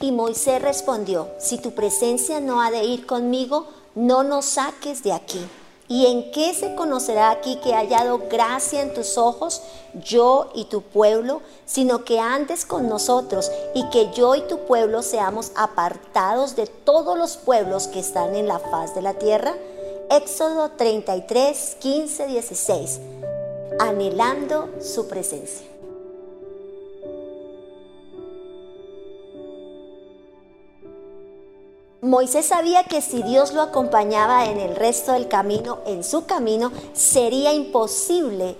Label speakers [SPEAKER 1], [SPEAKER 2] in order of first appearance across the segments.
[SPEAKER 1] Y Moisés respondió, si tu presencia no ha de ir conmigo, no nos saques de aquí. ¿Y en qué se conocerá aquí que he hallado gracia en tus ojos, yo y tu pueblo, sino que andes con nosotros y que yo y tu pueblo seamos apartados de todos los pueblos que están en la faz de la tierra? Éxodo 33, 15, 16. Anhelando su presencia. Moisés sabía que si Dios lo acompañaba en el resto del camino, en su camino, sería imposible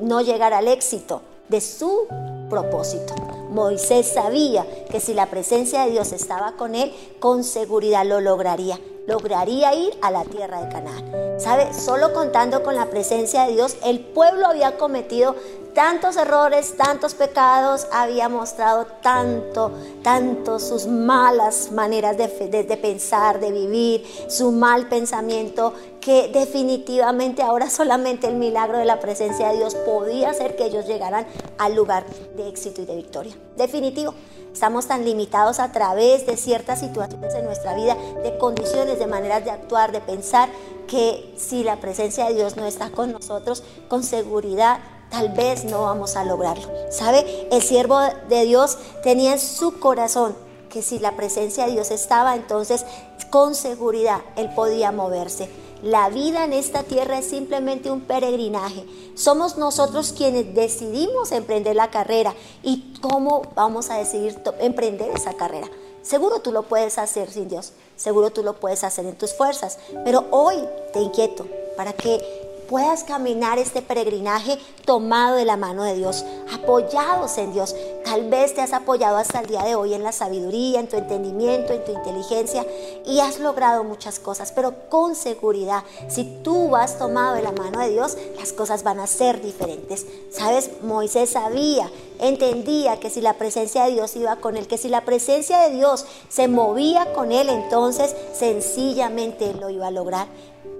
[SPEAKER 1] no llegar al éxito de su propósito. Moisés sabía que si la presencia de Dios estaba con él, con seguridad lo lograría. Lograría ir a la tierra de Canaán. ¿Sabe? Solo contando con la presencia de Dios, el pueblo había cometido tantos errores, tantos pecados, había mostrado tanto, tanto sus malas maneras de, pensar, de vivir, su mal pensamiento, que definitivamente ahora solamente el milagro de la presencia de Dios podía hacer que ellos llegaran al lugar de éxito y de victoria. Definitivo. Estamos tan limitados a través de ciertas situaciones en nuestra vida, de condiciones, de maneras de actuar, de pensar, que si la presencia de Dios no está con nosotros, con seguridad tal vez no vamos a lograrlo. ¿Sabe? El siervo de Dios tenía en su corazón que si la presencia de Dios estaba, entonces con seguridad él podía moverse. La vida en esta tierra es simplemente un peregrinaje. Somos nosotros quienes decidimos emprender la carrera. ¿Y cómo vamos a decidir emprender esa carrera? Seguro tú lo puedes hacer sin Dios. Seguro tú lo puedes hacer en tus fuerzas. Pero hoy te inquieto para que puedas caminar este peregrinaje tomado de la mano de Dios, apoyados en Dios. Tal vez te has apoyado hasta el día de hoy en la sabiduría, en tu entendimiento, en tu inteligencia y has logrado muchas cosas, pero con seguridad, si tú vas tomado de la mano de Dios, las cosas van a ser diferentes. ¿Sabes? Moisés sabía, entendía que si la presencia de Dios iba con él, que si la presencia de Dios se movía con él, entonces sencillamente lo iba a lograr.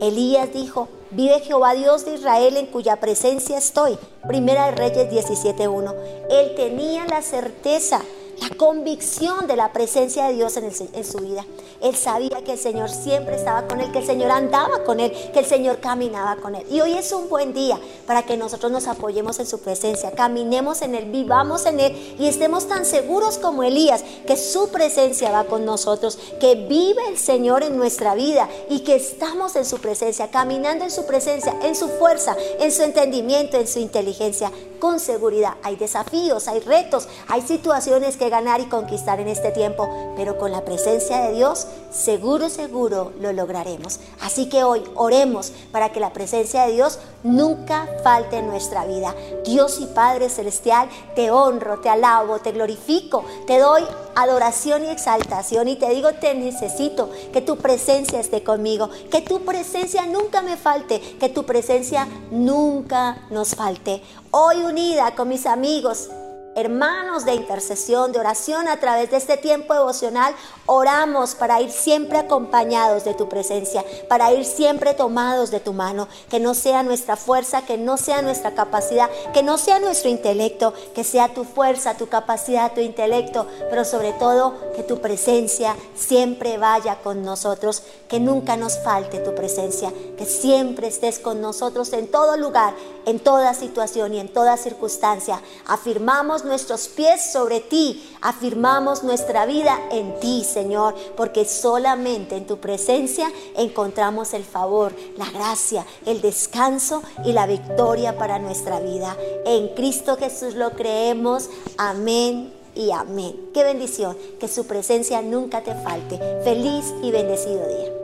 [SPEAKER 1] Elías dijo, vive Jehová Dios de Israel en cuya presencia estoy. Primera de Reyes 17.1. Él tenía la certeza la convicción de la presencia de Dios en, su vida. Él sabía que el Señor siempre estaba con él, que el Señor andaba con él, que el Señor caminaba con él. Y hoy es un buen día para que nosotros nos apoyemos en su presencia, caminemos en él, vivamos en él y estemos tan seguros como Elías que su presencia va con nosotros, que vive el Señor en nuestra vida y que estamos en su presencia, caminando en su presencia, en su fuerza, en su entendimiento, en su inteligencia, con seguridad. Hay desafíos, hay retos, hay situaciones ganar y conquistar en este tiempo, pero con la presencia de Dios, seguro, seguro lo lograremos. Así que hoy oremos para que la presencia de Dios nunca falte en nuestra vida. Dios y Padre Celestial, te honro, te alabo, te glorifico, te doy adoración y exaltación y te digo, te necesito, que tu presencia esté conmigo, que tu presencia nunca me falte, que tu presencia nunca nos falte. Hoy unida con mis amigos, hermanos de intercesión, de oración a través de este tiempo devocional, oramos para ir siempre acompañados de tu presencia, para ir siempre tomados de tu mano, que no sea nuestra fuerza, que no sea nuestra capacidad, que no sea nuestro intelecto, que sea tu fuerza, tu capacidad, tu intelecto, pero sobre todo que tu presencia siempre vaya con nosotros, que nunca nos falte tu presencia, que siempre estés con nosotros en todo lugar, en toda situación y en toda circunstancia. Afirmamos nuestros pies sobre ti, afirmamos nuestra vida en ti, Señor, porque solamente en tu presencia encontramos el favor, la gracia, el descanso y la victoria para nuestra vida. En Cristo Jesús lo creemos. Amén y amén. Qué bendición, que su presencia nunca te falte. Feliz y bendecido día.